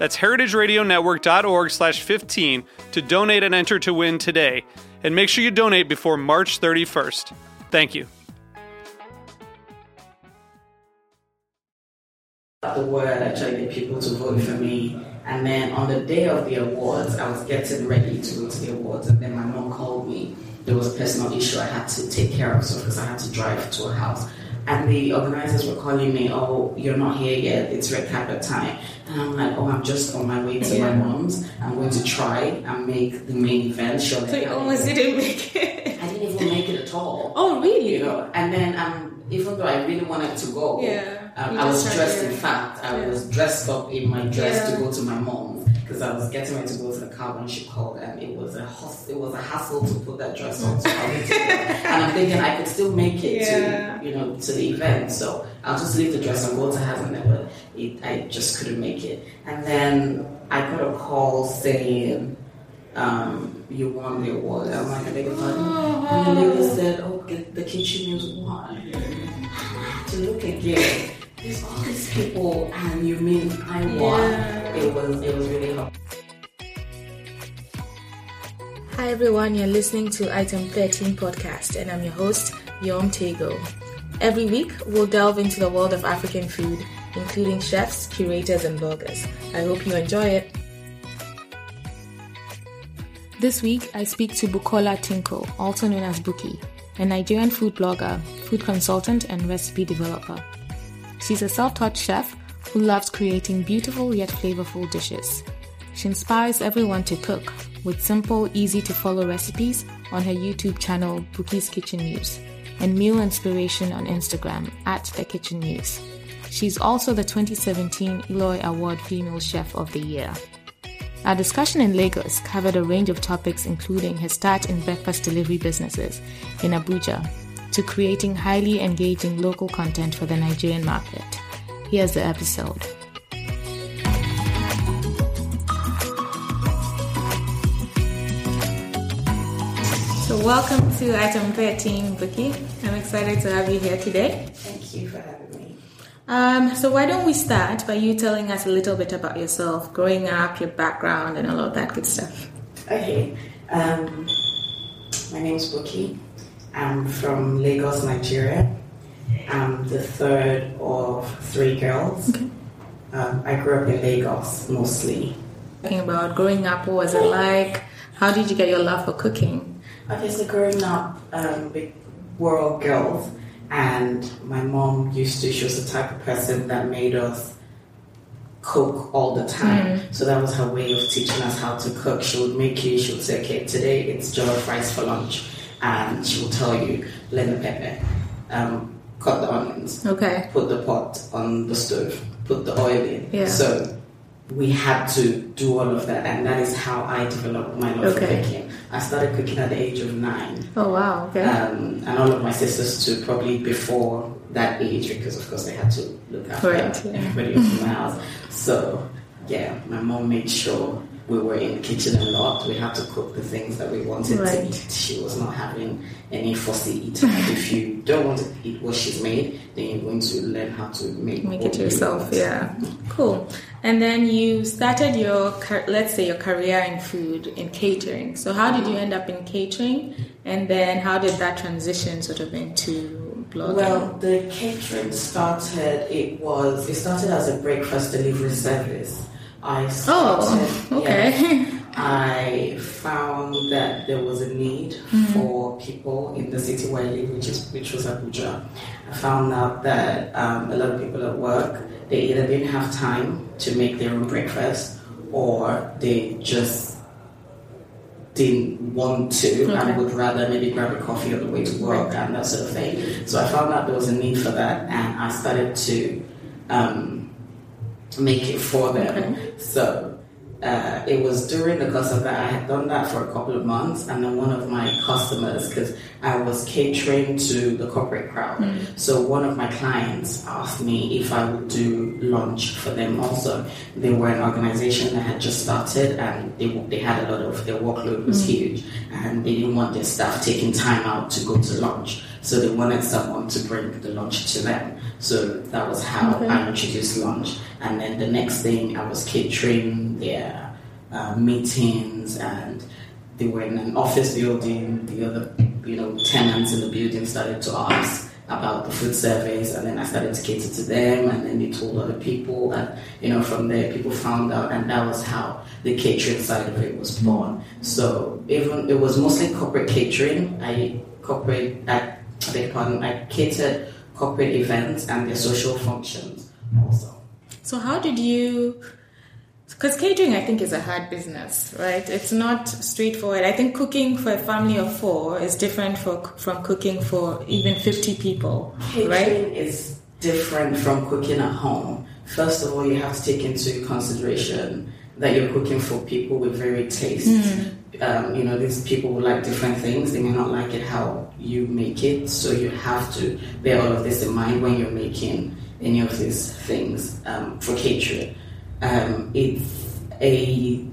That's heritageradionetwork.org slash 15 to donate and enter to win today. And make sure you donate before March 31st. Thank you. the word get people to vote for me. And then on the day of the awards, I was getting ready to go to the awards, and then my mom called me. There was a personal issue I had to take care of, so because I had to drive to a house. And the organizers were calling me, "Oh, you're not here yet. It's red carpet time." And I'm like, "Oh, I'm just on my way to Yeah. my mom's. I'm going to try and make the main event." Sure, So you almost didn't make it. I didn't even make it at all. Oh, really? You know, and then um, even though I really wanted to go, Yeah. um, I was dressed. In fact, I yeah. was dressed up in my dress to go to my mom's because I was getting ready to go to the car when she called, and it was a hus- it was a hassle to put that dress on. So I went to go. and I'm thinking I could still make it Yeah. to you know to the event, so I'll just leave the dress and go to Hazen. But it, I just couldn't make it, and then I got a call saying. Um, you won the award. I'm like, I beg your pardon. And the lady said, Oh, the, the kitchen muse won. To look again. There's all these people, and you mean I won? Yeah. It was it was really. Hi everyone, you're listening to Item 13 podcast, and I'm your host, Yom Tego. Every week, we'll delve into the world of African food, including chefs, curators, and bloggers. I hope you enjoy it. This week, I speak to Bukola Tinko, also known as Bukie, a Nigerian food blogger, food consultant, and recipe developer. She's a self taught chef who loves creating beautiful yet flavorful dishes. She inspires everyone to cook with simple, easy to follow recipes on her YouTube channel, Bukie's Kitchen Muse, and meal inspiration on Instagram at The Kitchen Muse. She's also the 2017 Eloy Award Female Chef of the Year. Our discussion in Lagos covered a range of topics, including her start in breakfast delivery businesses in Abuja to creating highly engaging local content for the Nigerian market. Here's the episode. So, welcome to item 13, Bukie. I'm excited to have you here today. Thank you for having me. Um, so, why don't we start by you telling us a little bit about yourself, growing up, your background, and all of that good stuff? Okay. Um, my name is Bukie. I'm from Lagos, Nigeria. I'm the third of three girls. Um, I grew up in Lagos mostly. Talking about growing up, what was it like? How did you get your love for cooking? Okay, so growing up, um, we were all girls, and my mom used to, she was the type of person that made us cook all the time. So that was her way of teaching us how to cook. She would make you, she would say, okay, today it's jollof rice for lunch. And she will tell you, lemon pepper, um, cut the onions, Okay. put the pot on the stove, put the oil in. Yeah. So we had to do all of that, and that is how I developed my love Okay. for cooking. I started cooking at the age of nine, Oh, wow. Okay. um, and all of my sisters too, probably before that age, because of course they had to look after Right, yeah. everybody else in my house. So yeah, my mom made sure we were in the kitchen a lot. We had to cook the things that we wanted to eat. She was not having any fussy eating. Like, if you don't want to eat what she's made, then you're going to learn how to make Make it yourself. want. Yeah. Cool. And then you started your, let's say, your career in food, in catering. So, how did you end up in catering? And then, how did that transition sort of into blogging? Well, the catering started. It was. It started as a breakfast delivery service. I started. oh, okay. yeah. I found that there was a need for people in the city where I live, which is which was Abuja. I found out that um, a lot of people at work they either didn't have time to make their own breakfast or they just didn't want to Okay. and would rather maybe grab a coffee on the way to work and that sort of thing. So I found out there was a need for that and I started to um, make it for them. So uh, it was during the course of that I had done that for a couple of months, and then one of my customers, because I was catering to the corporate crowd, so one of my clients asked me if I would do lunch for them. Also, they were an organization that had just started, and they they had a lot of their workload was huge, and they didn't want their staff taking time out to go to lunch. So they wanted someone to bring the lunch to them. So that was how I introduced lunch. And then the next thing, I was catering their uh, meetings, and they were in an office building. The other, you know, tenants in the building started to ask about the food service, and then I started to cater to them, and then they told other people, and you know, from there, people found out, and that was how the catering side of it was born. So even it was mostly corporate catering. I corporate, I I beg your pardon, I catered corporate events and their social functions also. So how did you? Because catering, I think, is a hard business, right? It's not straightforward. I think cooking for a family of four is different for, from cooking for even fifty people, Catering right? is different from cooking at home. First of all, you have to take into consideration that you're cooking for people with varied tastes. Hmm. Um, you know, these people will like different things. They may not like it how you make it, so you have to bear all of this in mind when you're making any of these things um, for catering. Um, it's a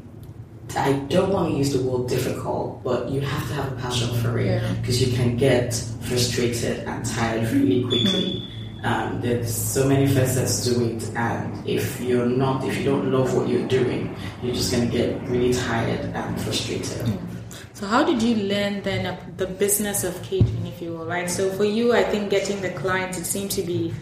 I don't want to use the word difficult, but you have to have a passion for it Yeah. because you can get frustrated and tired really quickly. Um, there's so many facets to it, and if you're not, if you don't love what you're doing, you're just going to get really tired and frustrated. So how did you learn then the business of catering, if you will, right? So for you, I think getting the clients, it seemed to be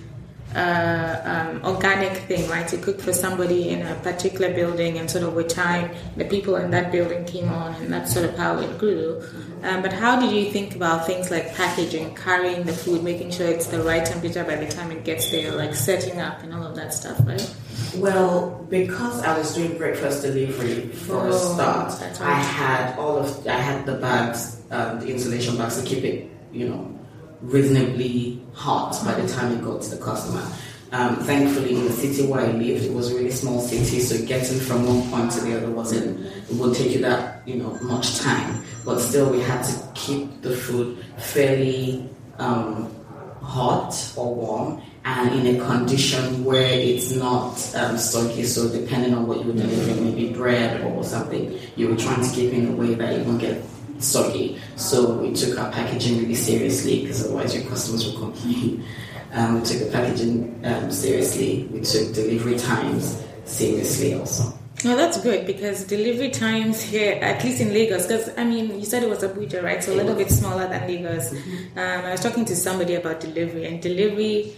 uh, um, organic thing, right? To cook for somebody in a particular building, and sort of with time, the people in that building came on, and that's sort of how it grew. Um, but how did you think about things like packaging, carrying the food, making sure it's the right temperature by the time it gets there, like setting up and all of that stuff, right? Well, because I was doing breakfast delivery for a Oh, start, that's I had all of I had the bags, um, the insulation bags to keep it, you know, reasonably hot by the time it got to the customer. Um, thankfully, in the city where I lived, it was a really small city, so getting from one point to the other wasn't it would take you that you know much time. But still, we had to keep the food fairly um, hot or warm and in a condition where it's not um, soggy. So depending on what you were delivering, maybe bread or something, you were trying to keep in a way that it won't get soggy. So we took our packaging really seriously because otherwise your customers will complain. Um, we took the packaging um, seriously. We took delivery times seriously also. No, that's good because delivery times here, at least in Lagos, because I mean, you said it was Abuja, right? So a little bit smaller than Lagos. Um, I was talking to somebody about delivery, and delivery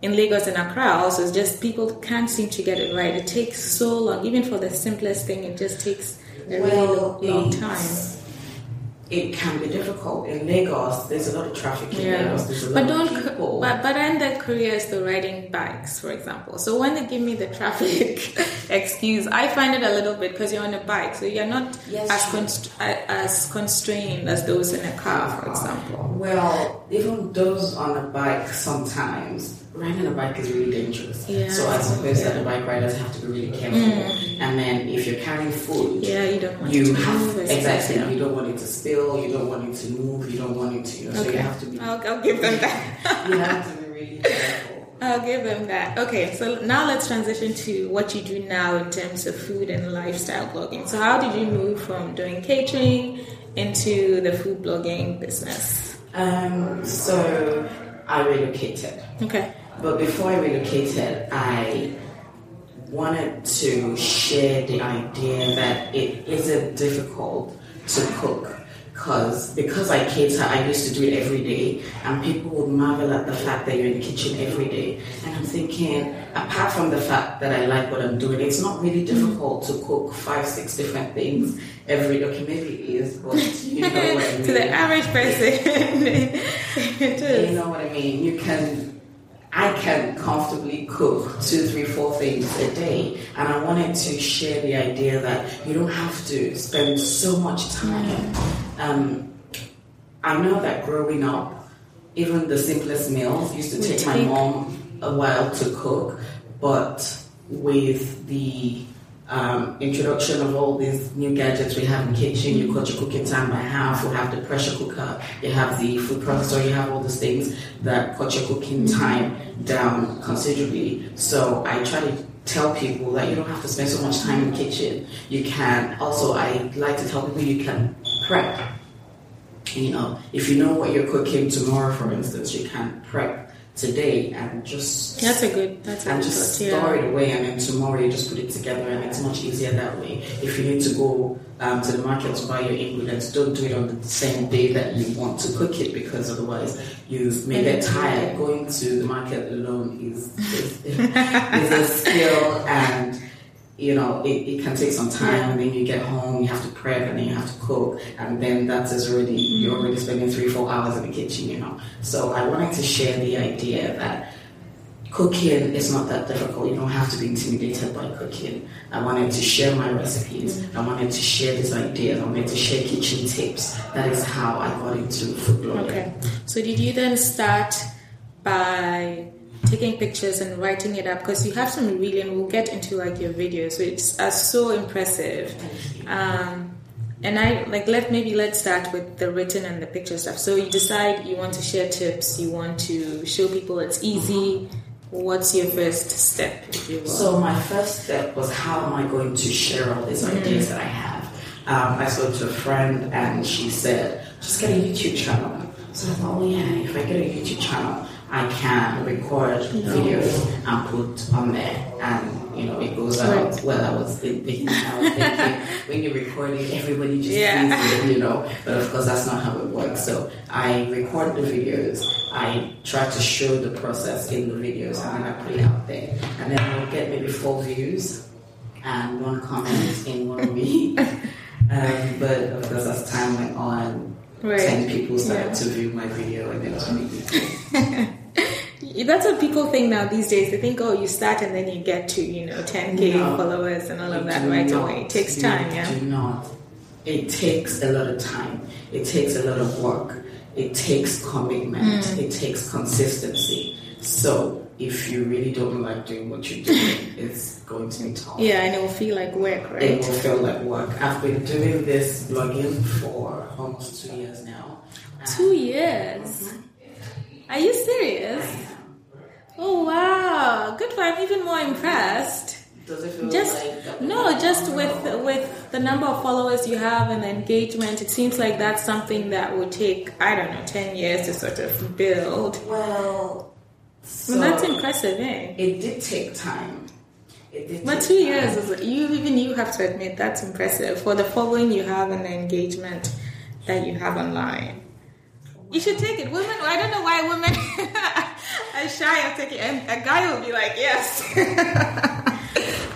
in Lagos and Accra also is just people can't seem to get it right. It takes so long, even for the simplest thing, it just takes a really Well, long, long time. It can be difficult in Lagos. There's a lot of traffic in Yeah, Lagos. There's a lot but don't. But but then the career is the riding bikes, for example. So when they give me the traffic excuse, I find it a little bit because you're on a bike, so you're not Yes, as const- as constrained as those in a car, for example. Well, even those on a bike sometimes riding a bike is really dangerous. Yeah. So I suppose that the bike riders have to be really careful. And then if you're carrying food, Mm. Yeah, you don't want you it to have move. exactly you don't want it to spill, you don't want it to move, you don't want it to you know, so you have to be I'll, I'll give them that. you have to be really careful. I'll give them that. Okay, so now let's transition to what you do now in terms of food and lifestyle blogging. So, how did you move from doing catering into the food blogging business? Um, so I relocated. Okay. But before I relocated, I wanted to share the idea that it isn't difficult to cook. Cause because I cater, I used to do it every day, and people would marvel at the fact that you're in the kitchen every day. And I'm thinking, apart from the fact that I like what I'm doing, it's not really difficult to cook five, six different things every day. Okay, maybe it is, but you know what I mean. to the average person, it is. You know what I mean? You can. I can comfortably cook two, three, four things a day, and I wanted to share the idea that you don't have to spend so much time. Um, I know that growing up, even the simplest meals used to Would take my mom a while to cook, but with the um, introduction of all these new gadgets. We have in the kitchen, you cut your cooking time by half, you have the pressure cooker, you have the food processor, you have all these things that cut your cooking time down considerably. So I try to tell people that you don't have to spend so much time in the kitchen. You can. Also, I like to tell people you can prep. You know, if you know what you're cooking tomorrow, for instance, you can prep today and just That's a good. That's a and good just thought. store it away, and then tomorrow you just put it together, and it's much easier that way. If you need to go um, to the market to buy your ingredients, don't do it on the same day that you want to cook it, because otherwise you may get tired. Going to the market alone is is, is a skill, and you know it, it can take some time. And then you get home, you have to prep, and then you have to cook, and then that is already you're mm-hmm. already spending three four hours in the kitchen. You know, so I wanted to share the idea that cooking is not that difficult. You don't have to be intimidated by cooking. I wanted to share my recipes. Mm-hmm. I wanted to share these ideas. I wanted to share kitchen tips. That is how I got into food blogging. Okay. So did you then start by taking pictures and writing it up? Because you have some really, and we'll get into like your videos, which are so impressive. Um, and I like let maybe let's start with the written and the picture stuff. So you decide you want to share tips, you want to show people it's easy. What's your first step, if you will? So my first step was how am I going to share all these ideas that I have? Um, I spoke to a friend and she said, just get a YouTube channel. So I thought, oh yeah, if I get a YouTube channel, I can record videos and put on there, and you know it goes out. Well, I was thinking, I was thinking when you record it, everybody just Yeah. sees it, you know. But of course, that's not how it works. So I record the videos. I try to show the process in the videos, and then I put it out there, and then I'll get maybe four views and one comment in one week. Um, but of course, as time went on, Right. ten people started Yeah. to view my video, and then twenty people. That's a people thing now these days. They think, oh, you start and then you get to, you know, 10k No. followers and all of that right not. away. It takes time, yeah. Do not. It takes a lot of time. It takes a lot of work. It takes commitment. Hmm. It takes consistency. So if you really don't like doing what you're doing, it's going to be tough. Yeah, and it will feel like work, right? It will feel like work. I've been doing this blogging for almost two years now. Two years. Are you serious? Oh wow, good I'm even more impressed. Does it feel Just like no, just with with the number of followers you have and the engagement, it seems like that's something that would take I don't know ten years to sort of build. Well, well, that's impressive, eh? It did take time. It did But two time. years is you even you have to admit that's impressive for the following you have and the engagement that you have online. You should take it. Women, I don't know why women are shy of taking. And a guy will be like, yes,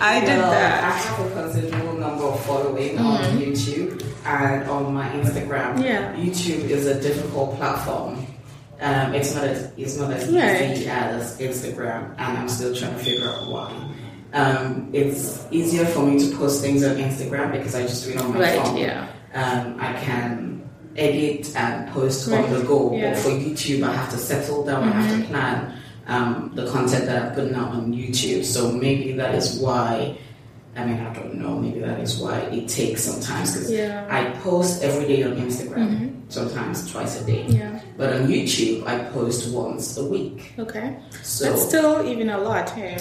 I did that. I have a considerable number of following on YouTube and on my Instagram. Mm-hmm. Yeah. YouTube is a difficult platform. Um, it's not as it's not as Right. easy as Instagram, and I'm still trying to figure out why. Um, it's easier for me to post things on Instagram because I just do it on my Right, phone. yeah. Um, I can edit and post Right, on the go, yeah. Mm-hmm. but for YouTube, I have to settle down. I have to plan um, the content that I'm putting out on YouTube. So maybe that is why. I mean, I don't know. Maybe that is why it takes sometimes because Yeah. Mm-hmm. I post every day on Instagram, sometimes twice a day. Yeah. But on YouTube, I post once a week. Okay. So, That's still even a lot. Hey.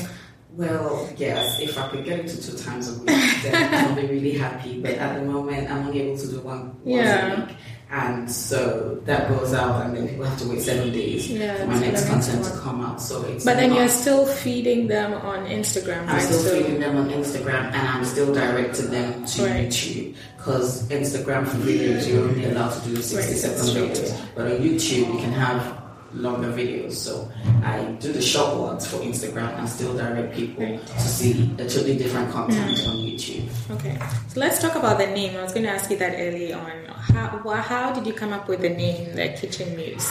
well, yes, if I could get it to two times a week, then I'll be really happy. But at the moment, I'm only able to do one once Yeah. a week. And so that goes out, and then people have to wait seven days Yeah, for my next what I meant to content to come out. So it's But then not- you're still feeding them on Instagram, I'm right? still So- feeding them on Instagram, and I'm still directing them to Right. YouTube because Instagram for videos you're only allowed to do 60 Right, seconds videos, but on YouTube you can have longer videos. So I do the short ones for Instagram and still direct people Right. to see a totally different content Mm. on YouTube. Okay, so let's talk about the name. I was going to ask you that early on. How, how did you come up with the name, the Kitchen Muse?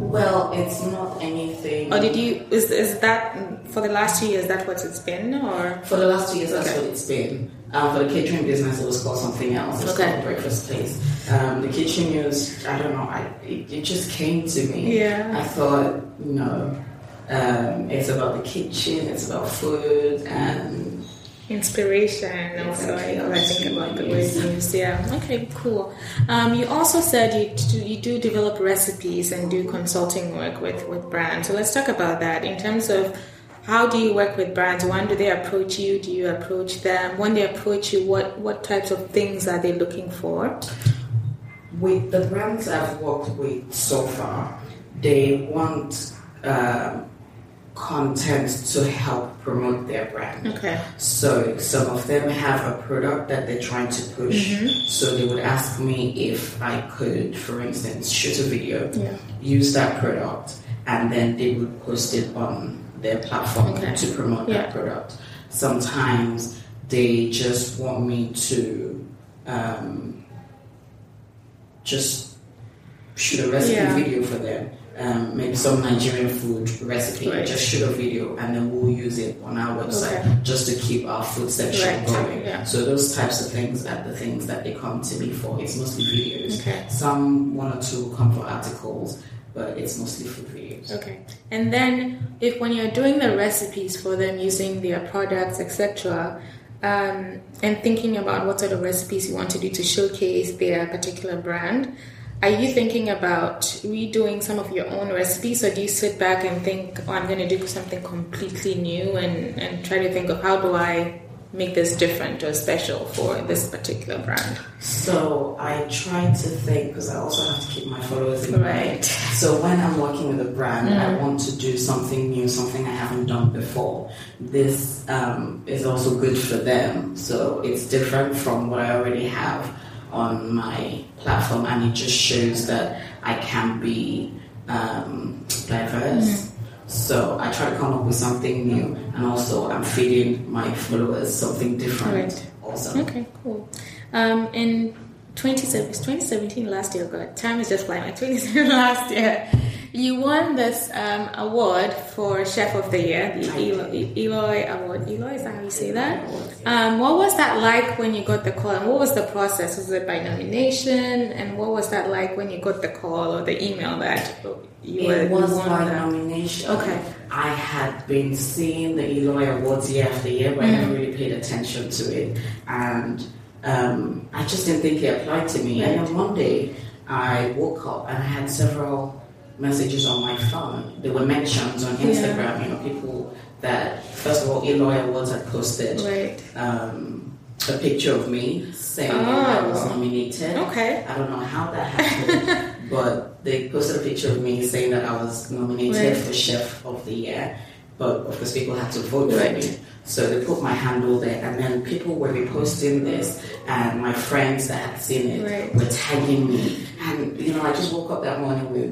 Well, it's not anything. Or did you, is, is that, for the last two years, that what it's been? Or, For the last two years, that's what it's been. Um, for the catering business, it was called something else. It was Okay. called Breakfast Place. Um, the kitchen muse, I don't know, I, it, it just came to me. Yeah. I thought, you know, um, it's about the kitchen, it's about food, and inspiration also I, think about the word used yeah okay cool um, you also said you do, you do develop recipes and do consulting work with with brands so let's talk about that in terms of how do you work with brands when do they approach you do you approach them when they approach you what what types of things are they looking for with the brands I've worked with so far, they want um, content to help promote their brand. okay So some of them have a product that they're trying to push. So they would ask me if I could, for instance, shoot a video, Yeah. use that product, and then they would post it on their platform Okay. to promote Yeah. that product. Sometimes they just want me to um, just shoot a recipe Yeah. video for them. Um, maybe some Nigerian food recipe. Right. Just shoot a video and then we'll use it on our website Okay. just to keep our food section Right. going. Yeah. So those types of things are the things that they come to me for. It's mostly videos. Okay. Some one or two come for articles, but it's mostly food videos. Okay. And then if when you're doing the recipes for them using their products, etc., um, and thinking about what sort of recipes you want to do to showcase their particular brand, are you thinking about redoing some of your own recipes, or do you sit back and think, "Oh, I'm going to do something completely new," and and try to think of how do I make this different or special for this particular brand? So I try to think because I also have to keep my followers in mind. Right. So when I'm working with a brand, Mm. I want to do something new, something I haven't done before. This um, is also good for them. So it's different from what I already have on my platform, and it just shows that I can be um, diverse. Mm-hmm. So I try to come up with something new, and also I'm feeding my followers something different. Right. Also. Okay, cool. Um, in 2017, 2017 last year, God, time is just flying. Like 2017 last year, you won this um, award for Chef of the Year, the Eloy, Eloy Award. Eloy, is that how you say that? Um, what was that like when you got the call, and what was the process? Was it by nomination, and what was that like when you got the call or the email that you were It was you won by that? nomination. Okay. I had been seeing the Eloy Awards year after year, but I never really paid attention to it. And um, I just didn't think it applied to me. And then one day, I woke up and I had several messages on my phone. There were mentions on Instagram, you know, people that, first of all, Eloy Awards had posted Right. um, a picture of me saying I was Oh. nominated. Okay. I don't know how that happened, but they posted a picture of me saying that I was nominated Right. for Chef of the Year. But of course, people had to vote for Right. me. So they put my handle there, and then people were reposting this, and my friends that had seen it Right. were tagging me. And you know, I just woke up that morning with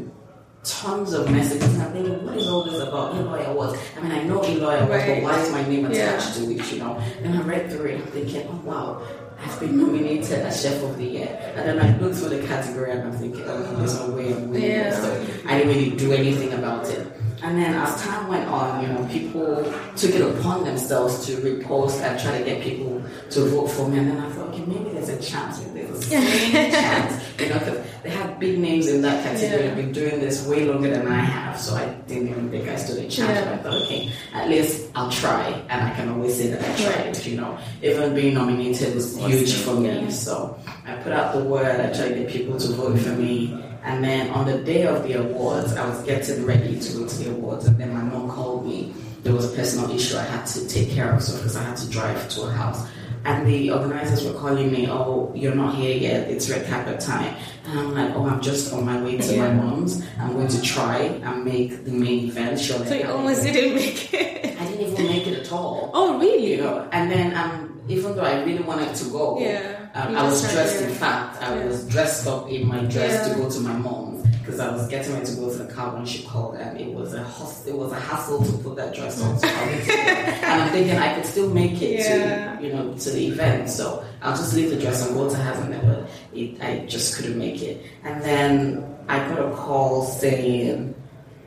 tons of messages, and I'm thinking, what is all this about? Eloy Awards. I mean, I know Eloy Awards, Right. but why is my name Yeah. attached to it? You know. And I read through it, and I'm thinking, oh wow. I've been nominated as Chef of the Year. And then I looked through the category and I'm thinking, oh, there's no way I'm winning Yeah. this. So I didn't really do anything about it. And then as time went on, you know, people took it upon themselves to repost and try to get people to vote for me. And then I thought, okay, maybe there's a chance, a slight chance, you know, they have big names in that category. Yeah. I've been doing this way longer than I have, so I didn't even think I stood a chance. Yeah. But I thought, okay, at least I'll try, and I can always say that I tried. Right. You know, even being nominated was huge for me. Yeah. So I put out the word. I tried to get people to vote for me. And then on the day of the awards, I was getting ready to go to the awards, and then my mom called me. There was a personal issue I had to take care of, so because I had to drive to her house. And the organizers were calling me, "Oh, you're not here yet. It's red carpet time." And I'm like, "Oh, I'm just on my way to Yeah. my mom's. I'm going to try and make the main event." Sure, So you almost didn't make it. I didn't even make it at all. Oh, really? You know, and then um, even though I really wanted to go, Yeah. um, I was dressed. In fact, I Yeah. was dressed up in my dress Yeah. to go to my mom's because I was getting ready to go to the car when she called, and it was a hus- it was a hassle to put that dress on. So I went to go. and I'm thinking I could still make it Yeah. to you know to the event, so I'll just leave the dress and go to Hazard, but it, I just couldn't make it. And then I got a call saying.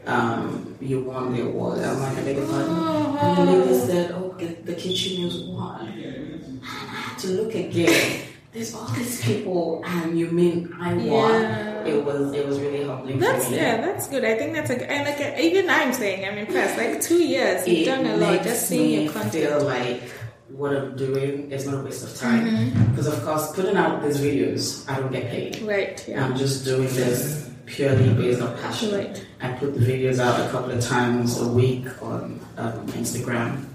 Um, you won the award. I'm like, I beg your pardon. And the lady said, oh, the, the kitchen muse won. And I had to look again. There's all these people, and you mean I won? Yeah. It was it was really humbling That's for me. yeah, that's good. I think that's a and like even I'm saying I'm impressed. Like two years, you've It done a lot. Just seeing your content. feel like what I'm doing is not a waste of time. Mm-hmm. Because of course, putting out these videos, I don't get paid. right. Yeah. I'm just doing this purely based on passion. Right. I put the videos out a couple of times a week on um, Instagram,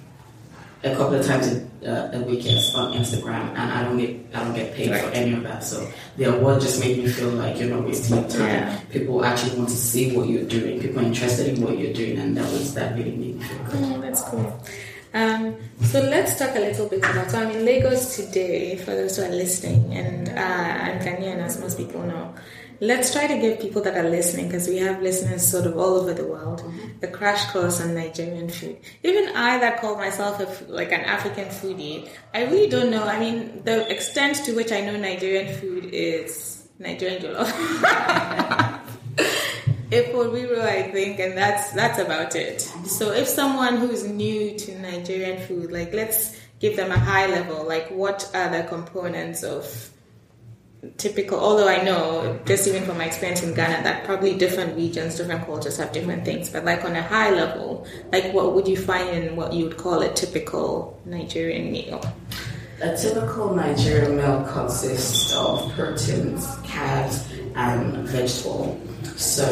a couple of times a, uh, a week yes, on Instagram, and I don't get I don't get paid for any of that. So the award just made me feel like you're not wasting your time. Yeah. People actually want to see what you're doing. People are interested in what you're doing, and that was that really made me feel good. Oh, that's cool. Um, so let's talk a little bit about. So I'm in Lagos today. For those who are listening, and uh, I'm Ghanaian, as most people know. Let's try to give people that are listening, because we have listeners sort of all over the world, mm-hmm. a crash course on Nigerian food. Even I, that call myself a, like an African foodie, I really don't know. I mean, the extent to which I know Nigerian food is Nigerian jollof. Efo riro, I think, and that's that's about it. So if someone who's new to Nigerian food, like let's give them a high level, like what are the components of typical although I know just even from my experience in Ghana that probably different regions, different cultures have different things. But like on a high level, like what would you find in what you would call a typical Nigerian meal? A typical Nigerian meal consists of proteins, carbs, and vegetable. So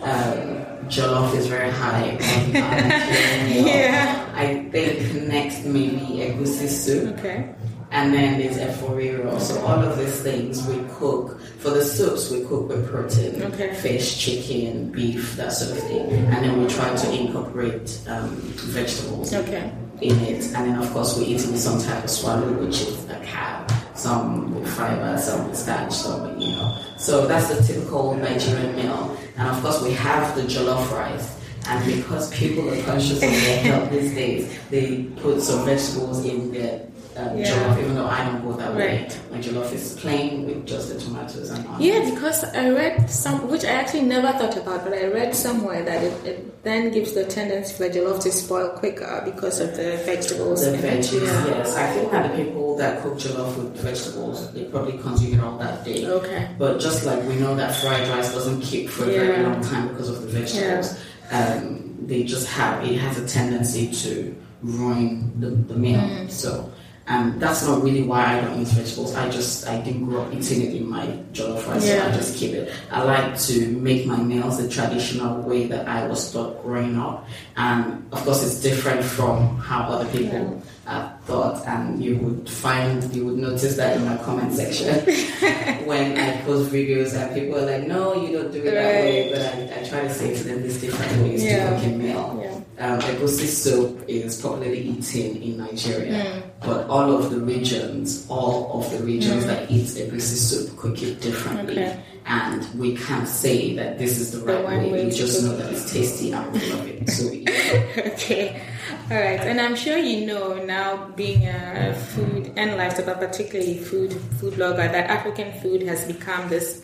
um, jollof is very high on our Nigerian meal. Yeah. I think next maybe a egusi soup, Okay. and then there's a efo riro. So all of these things we cook. For the soups, we cook with protein, Okay. fish, chicken, beef, that sort of thing, and then we try to incorporate um, vegetables Okay. in it. And then, of course, we eat it with some type of swallow, which is a cow some with fiber, some with starch, some with, you know. So that's the typical Nigerian meal. And of course, we have the jollof rice. And because people are conscious of their health these days, they put some vegetables in their uh, Yeah. jollof, even though I don't go that way. Right. My jollof is plain with just the tomatoes and onions. Yeah, because I read some, which I actually never thought about, but I read somewhere that it, it then gives the tendency for jollof to spoil quicker because of the vegetables. The veggies, Yeah. yes. I think that the people that cook jollof with vegetables, they probably consume it all that day. Okay. But just like we know that fried rice doesn't keep for a very long time because of the vegetables, um, they just have it has a tendency to ruin the, the meal. Mm. So um, that's not really why I don't eat vegetables. I just I didn't grow up eating it in my jollof rice, so I just keep it. I like to make my meals the traditional way that I was taught growing up, and of course it's different from how other people uh, thought. And you would find you would notice that in my comment section when I post videos, and people are like, "No, you don't do it that way." But I, I try to say to them, "There's different ways Yeah. to cook a meal." Um, egusi soup is popularly eaten in Nigeria, Mm. but all of the regions, all of the regions that eat egusi soup cook it differently. Okay. And we can't say that this is the The right one way. way We just know that it's tasty and we love it. So we eat okay. All right. And I'm sure you know now, being a food and lifestyle, but particularly food food blogger, that African food has become this.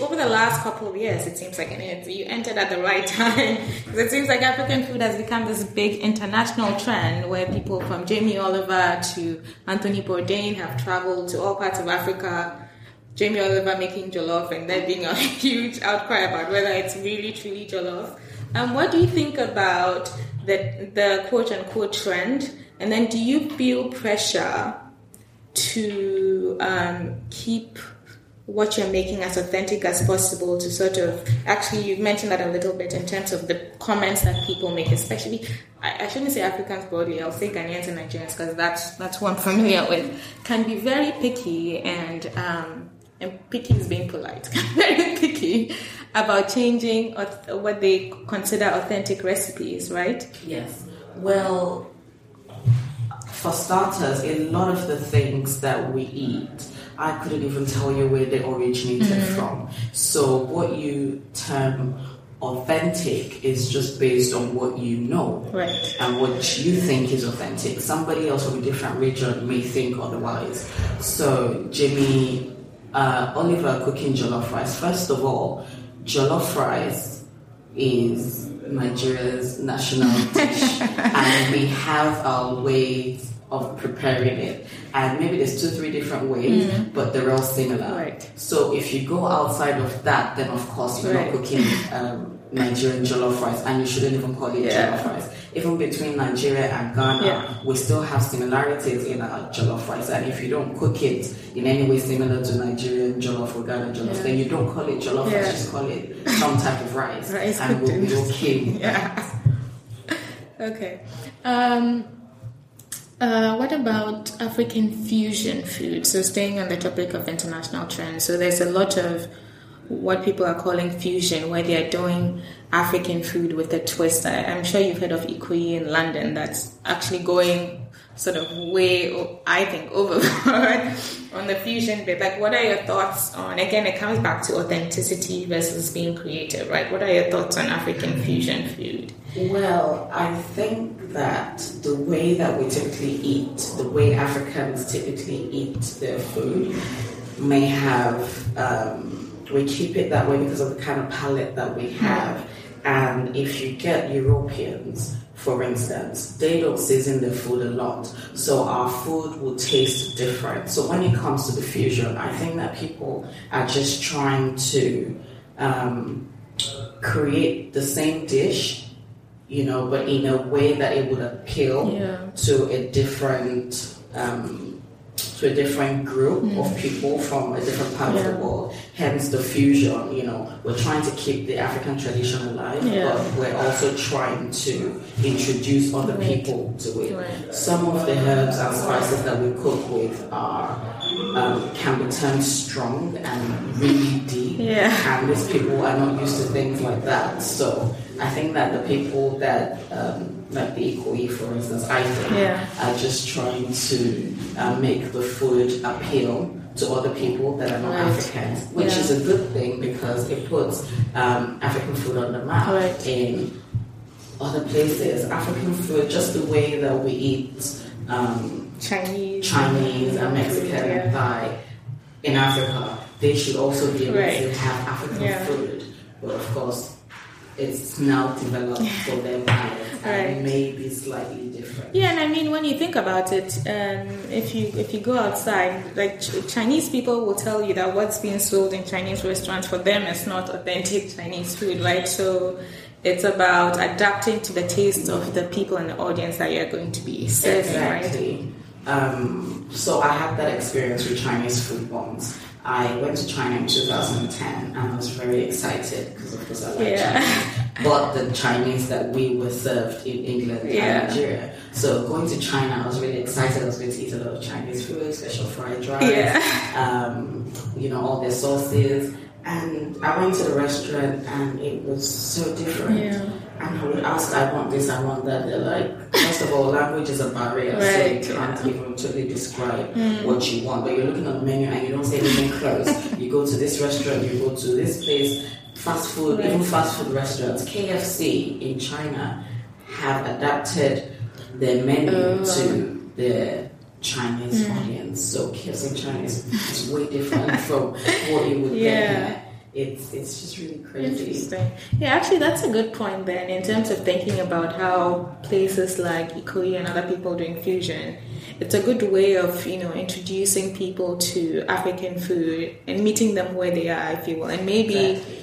Over the last couple of years, it seems like it, you entered at the right time because it seems like African food has become this big international trend where people from Jamie Oliver to Anthony Bourdain have traveled to all parts of Africa. Jamie Oliver making jollof and there being a huge outcry about whether it's really truly jollof. Um, what do you think about the the quote unquote trend? And then do you feel pressure to um, keep what you're making as authentic as possible to sort of actually you've mentioned that a little bit in terms of the comments that people make especially I, I shouldn't say Africans broadly I'll say Ghanaians and Nigerians because that's that's who I'm familiar with can be very picky and um, and picky is being polite very picky about changing what they consider authentic recipes right? Yes. Well for starters a lot of the things that we eat I couldn't even tell you where they originated mm-hmm. from. So what you term authentic is just based on what you know right. and what you think is authentic. Somebody else from a different region may think otherwise. So Jimmy uh, Oliver cooking jollof rice. First of all, jollof rice is Nigeria's national dish, and we have our ways of preparing it. And maybe there's two, three different ways, mm. but they're all similar. Right. So if you go outside of that, then of course you're right. not cooking um, Nigerian jollof rice, and you shouldn't even call it yeah. jollof rice. Even between Nigeria and Ghana, yeah. we still have similarities in our jollof rice. And if you don't cook it in any way similar to Nigerian jollof or Ghana jollof, yeah. then you don't call it jollof rice, just call it some type of rice, rice and we'll be okay. Okay. Um, uh, what about African fusion food? So, staying on the topic of international trends, so there's a lot of what people are calling fusion, where they are doing African food with a twist. I'm sure you've heard of Ikoyi in London, that's actually going sort of way, I think, overboard on the fusion bit. Like, what are your thoughts on? Again, it comes back to authenticity versus being creative, right? What are your thoughts on African fusion food? Well, I think that the way that we typically eat, the way Africans typically eat their food, may have, um, we keep it that way because of the kind of palate that we have. And if you get Europeans, for instance, they don't season their food a lot, so our food will taste different. So when it comes to the fusion, I think that people are just trying to um, create the same dish you know, but in a way that it would appeal yeah. to a different um, to a different group mm. of people from a different part yeah. of the world. Hence the fusion. You know, we're trying to keep the African tradition alive, yeah. but we're also trying to introduce other people to it. Some of the herbs and spices that we cook with are um, can be turned strong and really deep. Yeah. And these people are not used to things like that. So I think that the people that, um, like the Ikoyi, for instance, I think, yeah. are just trying to uh, make the food appeal to other people that are not right. Africans, which yeah. is a good thing because it puts um, African food on the map right. in other places. African food, just the way that we eat um, Chinese, Chinese and Mexican yeah. Thai in Africa, they should also be able right. to have African yeah. food. But of course, it's now developed for them and right. it may be slightly different. Yeah, and I mean when you think about it, um, if you if you go outside, like Ch- Chinese people will tell you that what's being sold in Chinese restaurants for them is not authentic Chinese food, right? So it's about adapting to the taste of the people in the audience that you're going to be serving, exactly. right? Um, so I had that experience with Chinese food once. I went to China in 2010 and I was very excited because of course I like yeah. Chinese. But the Chinese that we were served in England yeah. and Nigeria. So going to China, I was really excited. I was going to eat a lot of Chinese food, special fried rice, yeah. um, you know, all their sauces. And I went to the restaurant and it was so different. Yeah. And I would ask, I want this, I want that. They're like, first of all, language is a barrier, right. so you can't yeah. even totally describe mm. what you want. But you're looking at the menu and you don't see anything close. you go to this restaurant, you go to this place, fast food, right. even fast food restaurants. KFC in China have adapted their menu uh. to the Chinese mm. audience. So KFC in China is, is way different from what you would yeah. get here it's it's just really crazy. Interesting. Yeah, actually, that's a good point. Then, in terms of thinking about how places like Ikoyi and other people doing fusion, it's a good way of you know introducing people to African food and meeting them where they are, if you will, and maybe. Exactly.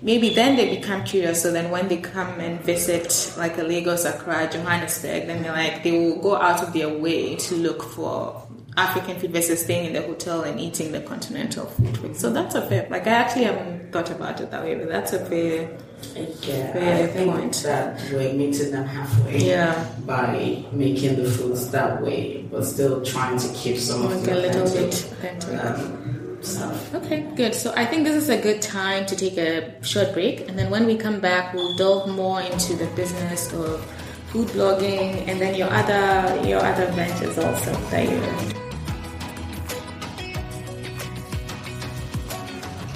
Maybe then they become curious. So then, when they come and visit, like a Lagos, Accra, Johannesburg, then they're like they will go out of their way to look for African food versus staying in the hotel and eating the continental food. So that's a fair. Like I actually haven't thought about it that way, but that's a fair. Yeah, Fair I think point. that we're meeting them halfway Yeah. by making the foods that way, but still trying to keep some of the a little bit authentic. um, stuff. Okay, good. So I think this is a good time to take a short break, and then when we come back, we'll delve more into the business of food blogging, and then your other your other ventures also that you.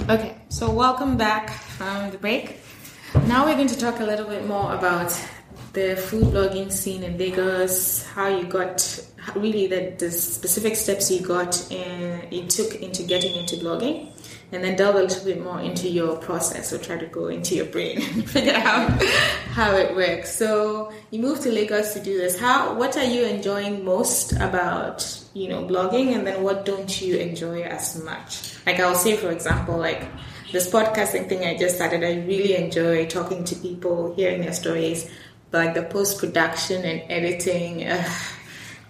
Okay, so welcome back from the break. Now we're going to talk a little bit more about the food blogging scene in Lagos, how you got really the, the specific steps you got and you took into getting into blogging, and then delve a little bit more into your process. or try to go into your brain and figure out how it works. So you moved to Lagos to do this. How? What are you enjoying most about you know blogging, and then what don't you enjoy as much? Like I'll say, for example, like this podcasting thing I just started, I really enjoy talking to people, hearing their stories, but like the post production and editing. Uh,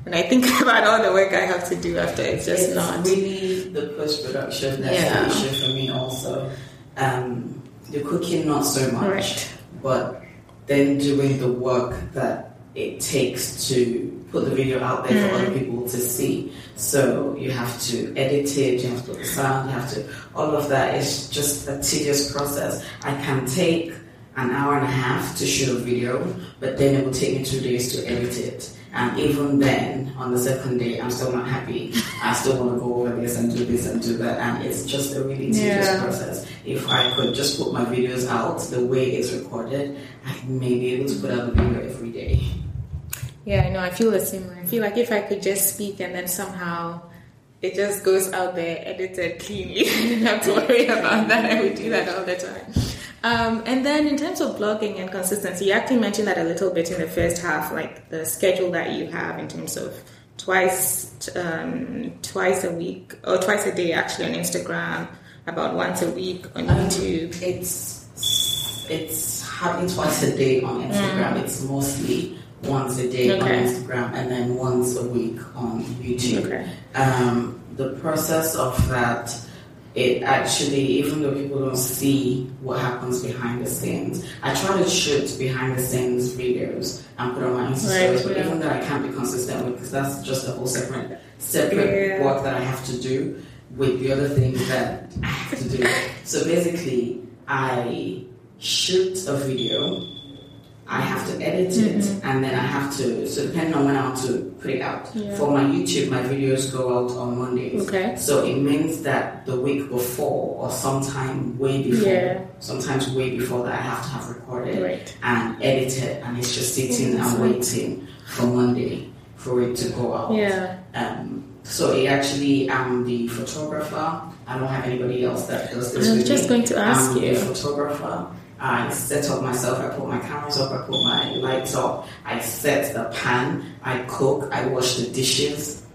when I think about all the work I have to do after, it's just it's not. really the post production that's Yeah. the issue for me also. Um, the cooking not so much, Right. but then doing the work that it takes to put the video out there for Mm. other people to see. So you have to edit it, you have to put the sound, you have to all of that is just a tedious process. I can take an hour and a half to shoot a video, but then it will take me two days to edit it. And even then, on the second day, I'm still not happy. I still want to go over this and do this and do that. And it's just a really tedious Yeah. process. If I could just put my videos out the way it's recorded, I may be able to put out a video every day. Yeah, I know. I feel the same way. I feel like if I could just speak and then somehow it just goes out there edited cleanly, I didn't have to worry about that. I would do that all the time. Um, and then in terms of blogging and consistency, you actually mentioned that a little bit in the first half, like the schedule that you have in terms of twice, um, twice a week or twice a day actually on Instagram, about once a week on Um, YouTube. It's it's happening twice a day on Instagram. It's mostly once a day Mm. Okay. on Instagram and then once a week on YouTube. Okay. Um, the process of that, it actually, even though people don't see what happens behind the scenes, I try to shoot behind the scenes videos and put on my Insta Right, stories. But even though I can't be consistent with because that's just a whole separate separate Yeah. work that I have to do with the other things that I have to do. so basically, I shoot a video. I have to edit it, and then I have to. So depending on when I want to put it out. Yeah. For my YouTube, my videos go out on Mondays. Okay. So it means that the week before, or sometime way before, Yeah. sometimes way before that, I have to have recorded Right. and edited, and it's just sitting Yes. and waiting for Monday for it to go out. Yeah. Um, so it actually, I'm the photographer. I don't have anybody else that does this. I was just me. going to ask I'm you. the photographer. I set up myself. I put my cameras up. I put my lights up. I set the pan. I cook. I wash the dishes.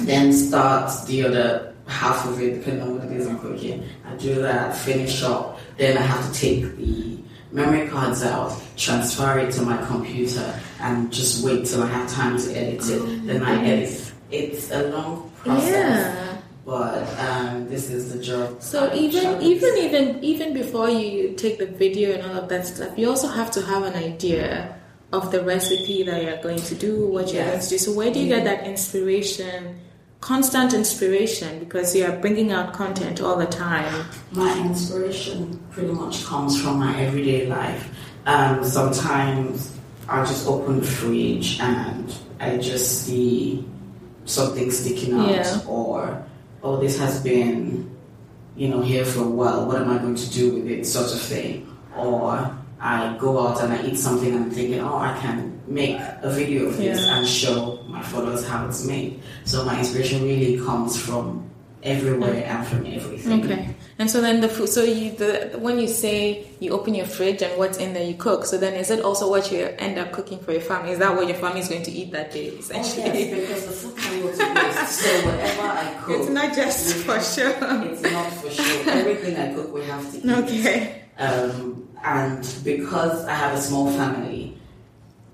Then start the other half of it, depending on what it is I'm cooking. I do that. Finish up. Then I have to take the memory cards out, transfer it to my computer, and just wait till I have time to edit it. Oh, then I edit. It's a long process Yeah. But um, this is the job. So I even even even even before you take the video and all of that stuff, you also have to have an idea of the recipe that you're going to do, what you're going to do. So where do you get that inspiration? Constant inspiration because you are bringing out content all the time. my inspiration pretty much comes from my everyday life. Um, sometimes I'll just open the fridge and I just see something sticking out, Yeah. or oh, this has been, you know, here for a while. What am I going to do with it? Sort of thing. Or I go out and I eat something and I'm thinking, oh, I can make a video of this Yeah. and show my followers how it's made. So my inspiration really comes from everywhere and from everything. Okay. And so then the food. So you the when you say you open your fridge and what's in there you cook. So then is it also what you end up cooking for your family? Is that what your family is going to eat that day? Oh, Essentially, yes, because the food can go to waste. So whatever I cook, it's not just for sure. It's not for sure. Everything I cook, we have to eat. Okay. Um, and because I have a small family,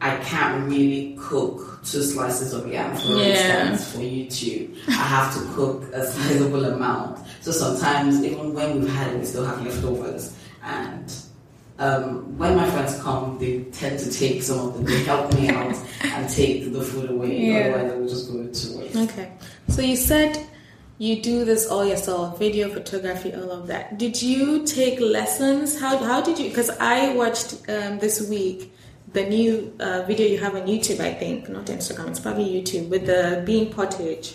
I can't really cook two slices of yam, for Yeah. instance, for YouTube. I have to cook a sizable amount. So sometimes, even when we've had it, we still have leftovers. And um, when my friends come, they tend to take some of them. They help me out and take the food away. Yeah. Otherwise, they will just go to waste. Okay. So you said you do this all yourself, video, photography, all of that. Did you take lessons? How how did you? Because I watched um, this week the new uh, video you have on YouTube. I think not Instagram. It's probably YouTube with the bean pottage.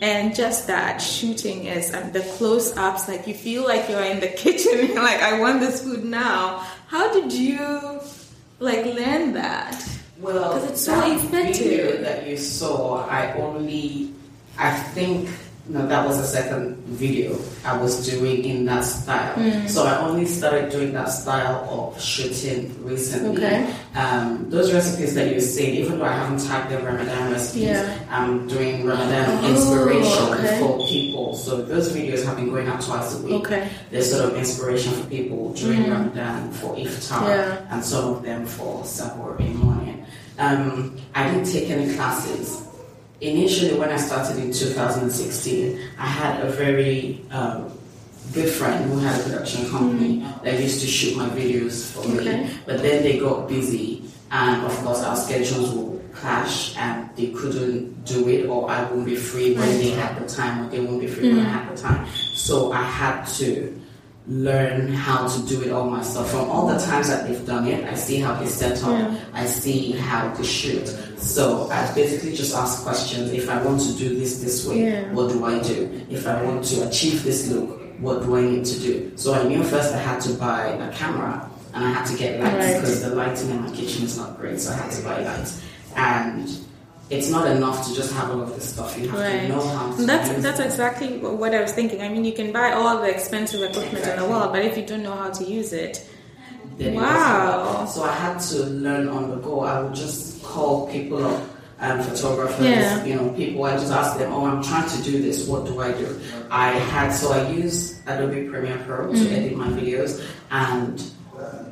And just that shooting is um, the close ups, like you feel like you're in the kitchen. You're like, I want this food now. How did you like learn that? Well, 'Cause it's so that effective. video that you saw, I only, I think, no, that was the second video I was doing in that style. Hmm. So I only started doing that style of shooting recently. Okay. Um, those recipes that you see, even though I haven't tagged them Ramadan recipes, Yeah. I'm doing Ramadan Oh, inspiration okay. for people. So those videos have been going out twice a week. Okay. They're sort of inspiration for people during Ramadan for iftar Mm. Yeah. and some of them for sahur in the morning. Um, I didn't take any classes. Initially, when I started in 2016, I had a very um, good friend who had a production company that used to shoot my videos for Mm. Okay. me. But then they got busy, and of course, our schedules would clash, and they couldn't do it, or I wouldn't be free when they had the time, or they wouldn't be free when I had the time. So I had to learn how to do it all myself. From all the times that they've done it, I see how they set up, Yeah. I see how they shoot. So I basically just ask questions. If I want to do this this way, Yeah. what do I do? If I want to achieve this look, what do I need to do? So I knew first I had to buy a camera and I had to get lights Right. because the lighting in my kitchen is not great, so I had to buy lights. And it's not enough to just have all of this stuff. You have Right. to know how to That's that's it. exactly what I was thinking. I mean, you can buy all the expensive equipment in the world, but if you don't know how to use it, Then Wow. doesn't. So I had to learn on the go. I would just call people up, um, photographers, Yeah. you know, people. I just ask them, "Oh, I'm trying to do this. What do I do?" I had so I use Adobe Premiere Pro Mm-hmm. to edit my videos, and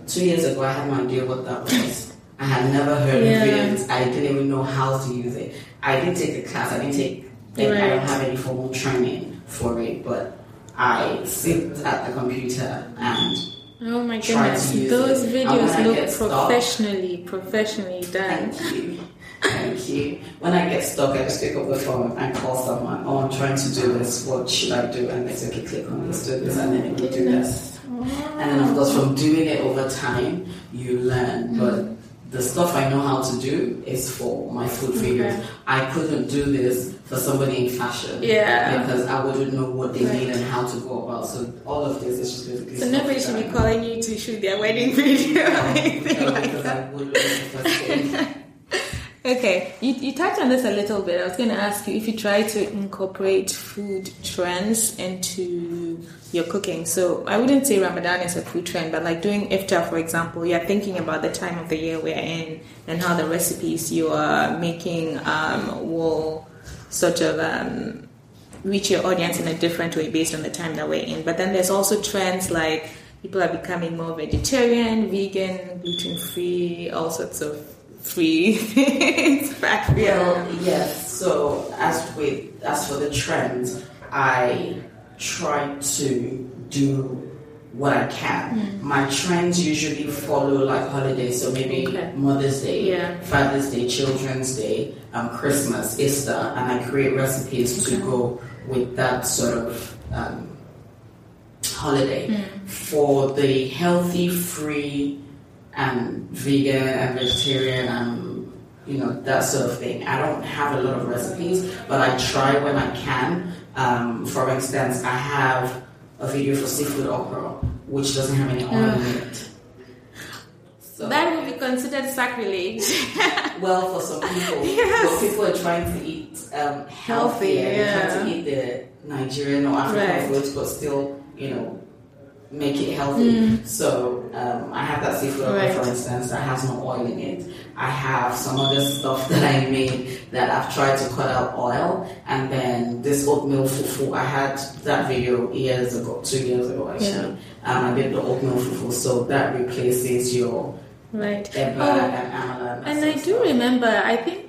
two years ago I had no idea what that was. I had never heard Yeah. of it. I didn't even know how to use it. I didn't take the class. I didn't take. I Right. don't have any formal training for it, but I sit at the computer and oh my goodness, those it. Videos look get stuck- professionally, professionally done. Thank you. Thank you. When I get stuck, I just pick up the phone and call someone. Oh, I'm trying to do this. What should I do? And they say, okay, click on this, do this, and then it will do this. And then, of course, from doing it over time, you learn. Mm-hmm. But the stuff I know how to do is for my food videos. Okay. I couldn't do this for somebody in fashion. Yeah. Because I wouldn't know what they Right. need and how to go about. So all of this is just basically. So nobody should be calling you to shoot their wedding video or anything No, like because that. I wouldn't know the first thing. Okay, you, you touched on this a little bit. I was going to ask you if you try to incorporate food trends into your cooking. So I wouldn't say Ramadan is a food trend, but like doing iftar, for example, you're thinking about the time of the year we're in and how the recipes you are making um, will sort of um, reach your audience in a different way based on the time that we're in. But then there's also trends like people are becoming more vegetarian, vegan, gluten free, all sorts of free things. free. Well, yes. So as with as for the trends, I try to do what I can. My trends usually follow like holidays, so maybe Okay. Mother's Day, Yeah. Father's Day, Children's Day, um, Christmas, Easter, and I create recipes to go with that sort of um, holiday. For the healthy, free, and vegan and vegetarian and you know that sort of thing. I don't have a lot of recipes, but I try when I can. Um, for instance, I have a video for seafood okra, which doesn't have any oil in it. So, That would be considered sacrilege. well, for some people, Yes. people are trying to eat um, Healthy, healthy, and trying to eat the Nigerian or African Right. foods, but still, you know, make it healthy. So um, I have that seafood Mm. Right. for instance, that has no oil in it. I have some other stuff that I made that I've tried to cut out oil, and then this oatmeal fufu. I had that video years ago, two years ago actually. Um, I did the oatmeal fufu, so that replaces your Right. Eba Oh, and Amala. And I do remember, I think,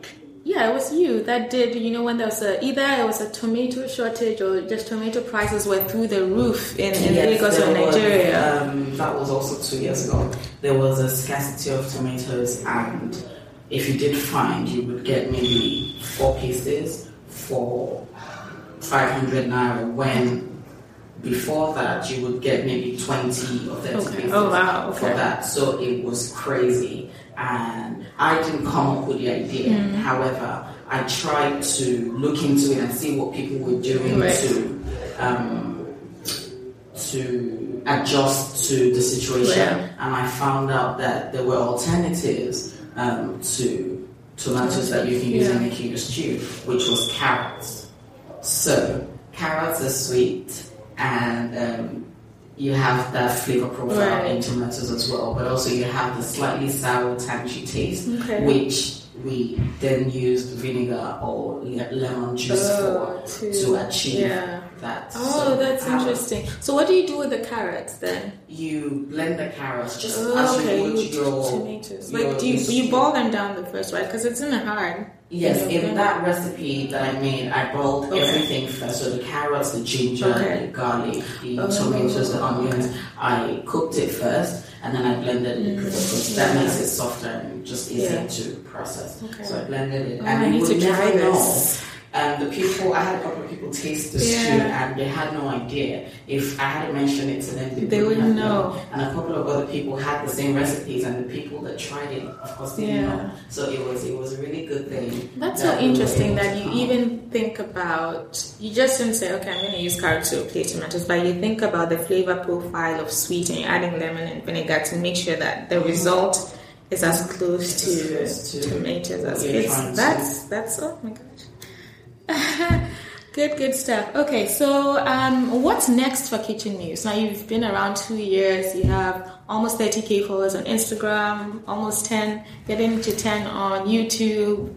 yeah, it was you that did, you know, when there was a, either it was a tomato shortage or just tomato prices were through the roof in, in Yes, Lagos or there was, Nigeria. um, that was also two years ago. There was a scarcity of tomatoes, and if you did find, you would get maybe four pieces for 500 naira. When before that, you would get maybe 20 or 30 Okay. pieces Oh, wow. for that. So it was crazy. And I didn't come up with the idea. Mm. However, I tried to look into it and see what people were doing Right. to. Um, to adjust to the situation, Yeah. and I found out that there were alternatives um, to tomatoes that you can use in Yeah. making a stew, which was carrots. So carrots are sweet, and um, you have that flavor profile Right. in tomatoes as well, but also you have the slightly sour, tangy taste, Okay. which we then used vinegar or lemon juice Oh, for to- to achieve yeah. that. Oh, So that's interesting. So what do you do with the carrots then? You blend the carrots just Oh, as okay, you would you your tomatoes. your- Like, do you, you boil them down the first, right? Because it's in the hard. Yes, in that recipe that I made, I boiled Okay. everything first. So the carrots, the ginger, Okay. the garlic, the tomatoes, the onions. I cooked it first, and then I blended it because that mm. makes it softer and just easier Yeah. to process. So I blended it, Oh, and I need to try never know. And the people, I had a couple of people taste the stew, and they had no idea. If I had mentioned it to them, they, They wouldn't know. And a couple of other people had the same recipes, and the people that tried it, of course, didn't Yeah. know. So it was it was a really good thing. That's that so interesting that you even think about. You just didn't say, "Okay, I'm going to use carrots to replace tomatoes," but you think about the flavor profile of sweet, and you're adding lemon and vinegar to make sure that the result is as close As to, close to tomatoes as it's. trying to- That's that's oh my gosh. good, good stuff. Okay, so um, what's next for Kitchen Muse? Now you've been around two years. You have almost 30k followers on Instagram, almost 10, getting to 10 on YouTube.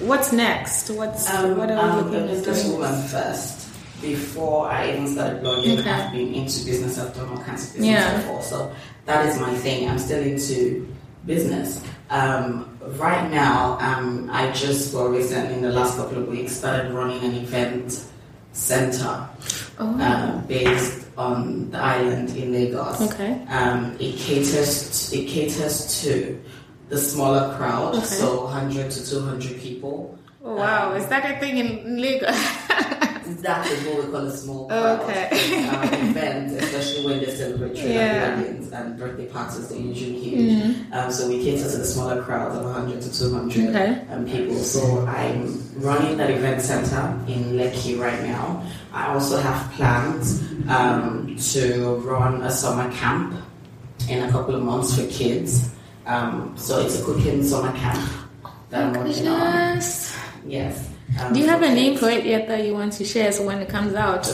What's next? What's Um, what are we a looking at doing? businesswoman first. Before I even started blogging, Okay. I've been into business. I've done all kinds of business Yeah. before, so that is my thing. I'm still into business. Um, right now, um, I just well recently in the last couple of weeks started running an event center Oh, uh, based on the island in Lagos. okay. Um, it caters to, it caters to the smaller crowd, Okay. so 100 to 200 people. Oh, wow, Um, is that a thing in Lagos? That is what we call a small crowd Okay. um, event, especially when they celebrate trade Yeah. weddings and birthday parties. They're usually huge. Um, so we cater to the smaller crowd of 100 to 200 Okay. um, people. So I'm running that event center in Lekki right now. I also have plans um, to run a summer camp in a couple of months for kids. Um, so it's a cooking summer camp that I'm working on. Yes. Um, Do you have a name for it yet that you want to share so when it comes out?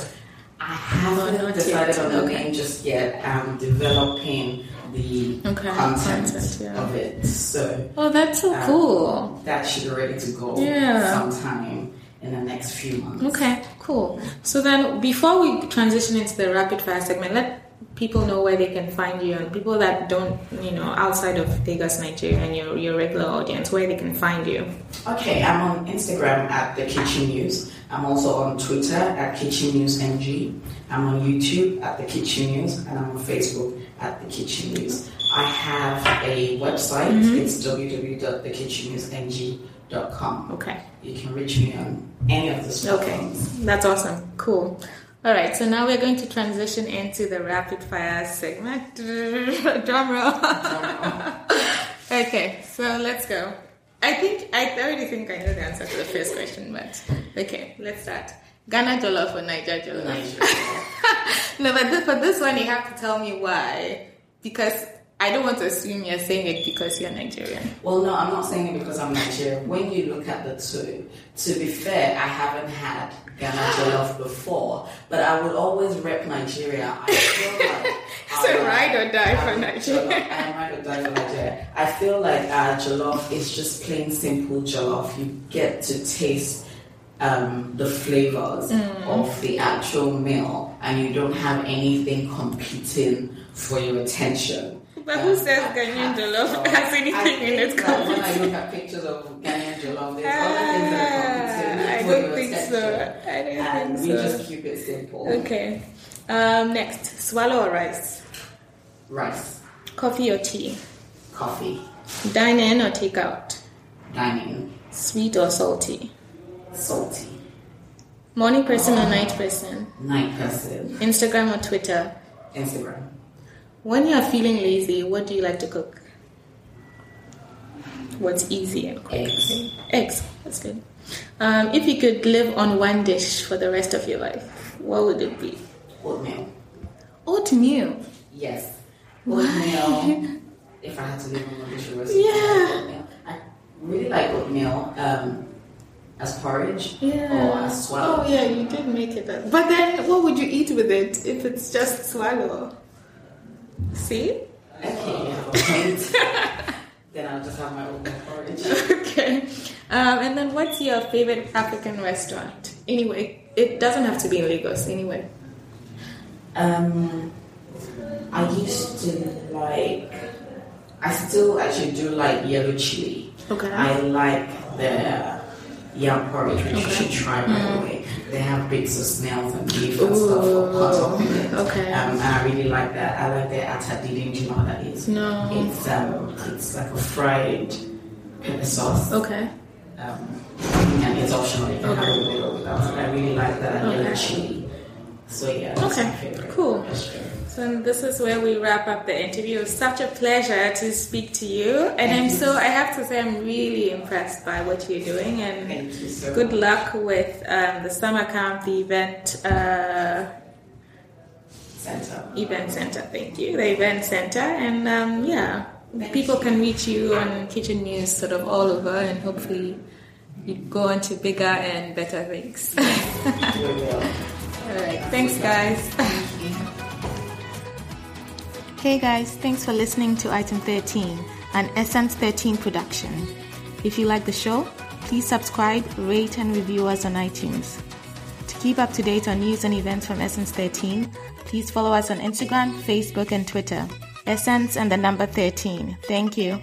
I haven't not decided yet. on the Okay. name just yet. I'm developing the Okay, content, content, yeah. of it. So Oh, that's so Um, cool. that should be ready to go Yeah. sometime in the next few months. Okay, cool. So then, before we transition into the rapid fire segment, let people know where they can find you and people that don't, you know, outside of Lagos, Nigeria, and your, your regular audience, where they can find you. Okay, I'm on Instagram at the Kitchen Muse. I'm also on Twitter at Kitchen Muse NG. I'm on YouTube at the Kitchen Muse, and I'm on Facebook at the Kitchen Muse. I have a website. Mm-hmm. It's www.thekitchenmuseng.com. Okay. You can reach me on any of the those Okay, that's awesome. Cool. All right, so now we're going to transition into the rapid fire segment. Drum roll. okay, so let's go. I think I already think I know the answer to the first question, but okay, let's start. Ghana Jollof or Naija Jollof? Nigeria. No, but for this one, you have to tell me why, because I don't want to assume you're saying it because you're Nigerian. Well, no, I'm not saying it because I'm Nigerian. When you look at the two, to be fair, I haven't had Ghana Jollof before, but I would always rep Nigeria. I feel like. So ride or die for Nigeria. I ride or die for Nigeria. I feel like our Jollof is just plain simple Jollof. You get to taste um, the flavors Mm. of the actual meal, and you don't have anything competing for your attention. But who says Ghanaian jollof has anything in its When I look at pictures of Ghanaian jollof, there's other things that are common Ah, I don't think so. I don't And think we so. just keep it simple. Okay. Um, next, swallow or rice? Rice, Coffee or tea? coffee, Dine in or take out? dining, Sweet or salty? salty, Morning person or night person? night person, Instagram or Twitter? Instagram. When you are feeling lazy, what do you like to cook? What's easy and quick? Eggs. Eggs. That's good. Um, if you could live on one dish for the rest of your life, what would it be? Oatmeal. Oatmeal. Yes. Oatmeal. if I had to live on one dish for the rest Yeah. of my oatmeal. I really like oatmeal um, as porridge yeah. or as swallow. Oh yeah, you did make it up. But then, what would you eat with it if it's just swallow? See? Okay, have a then I'll just have my own porridge. okay. Um, and then, what's your favorite African restaurant? Anyway, it doesn't have to be in Lagos. Anyway. Um, I used to like. I still actually do like Yellow Chilli. Okay. I like the yam porridge, which you should try by the way. They have bits of snails and beef and stuff cut up in it. okay. Um, and I really like that. I like the ata dindin. Do you know what that is? No. It's um, it's like a fried pepper sauce. Okay. Um, and it's optional. If you can have it with or without. I really like that. and Yellow Okay. Chilli. So yeah, that's Okay, my favorite. cool. restaurant. So this is where we wrap up the interview. It was such a pleasure to speak to you, and I'm so I have to say I'm really impressed by what you're doing, and Thank you so good much. luck with um, the summer camp, the event, uh, Center. event center. Thank you, the event center, and um, yeah, people can reach you on Kitchen Muse sort of all over, and hopefully you go on to bigger and better things. All right. Thanks, guys. Hey, guys. Thanks for listening to Item 13, an Essence 13 production. If you like the show, please subscribe, rate, and review us on iTunes. To keep up to date on news and events from Essence 13, please follow us on Instagram, Facebook, and Twitter. Essence and the number 13. Thank you.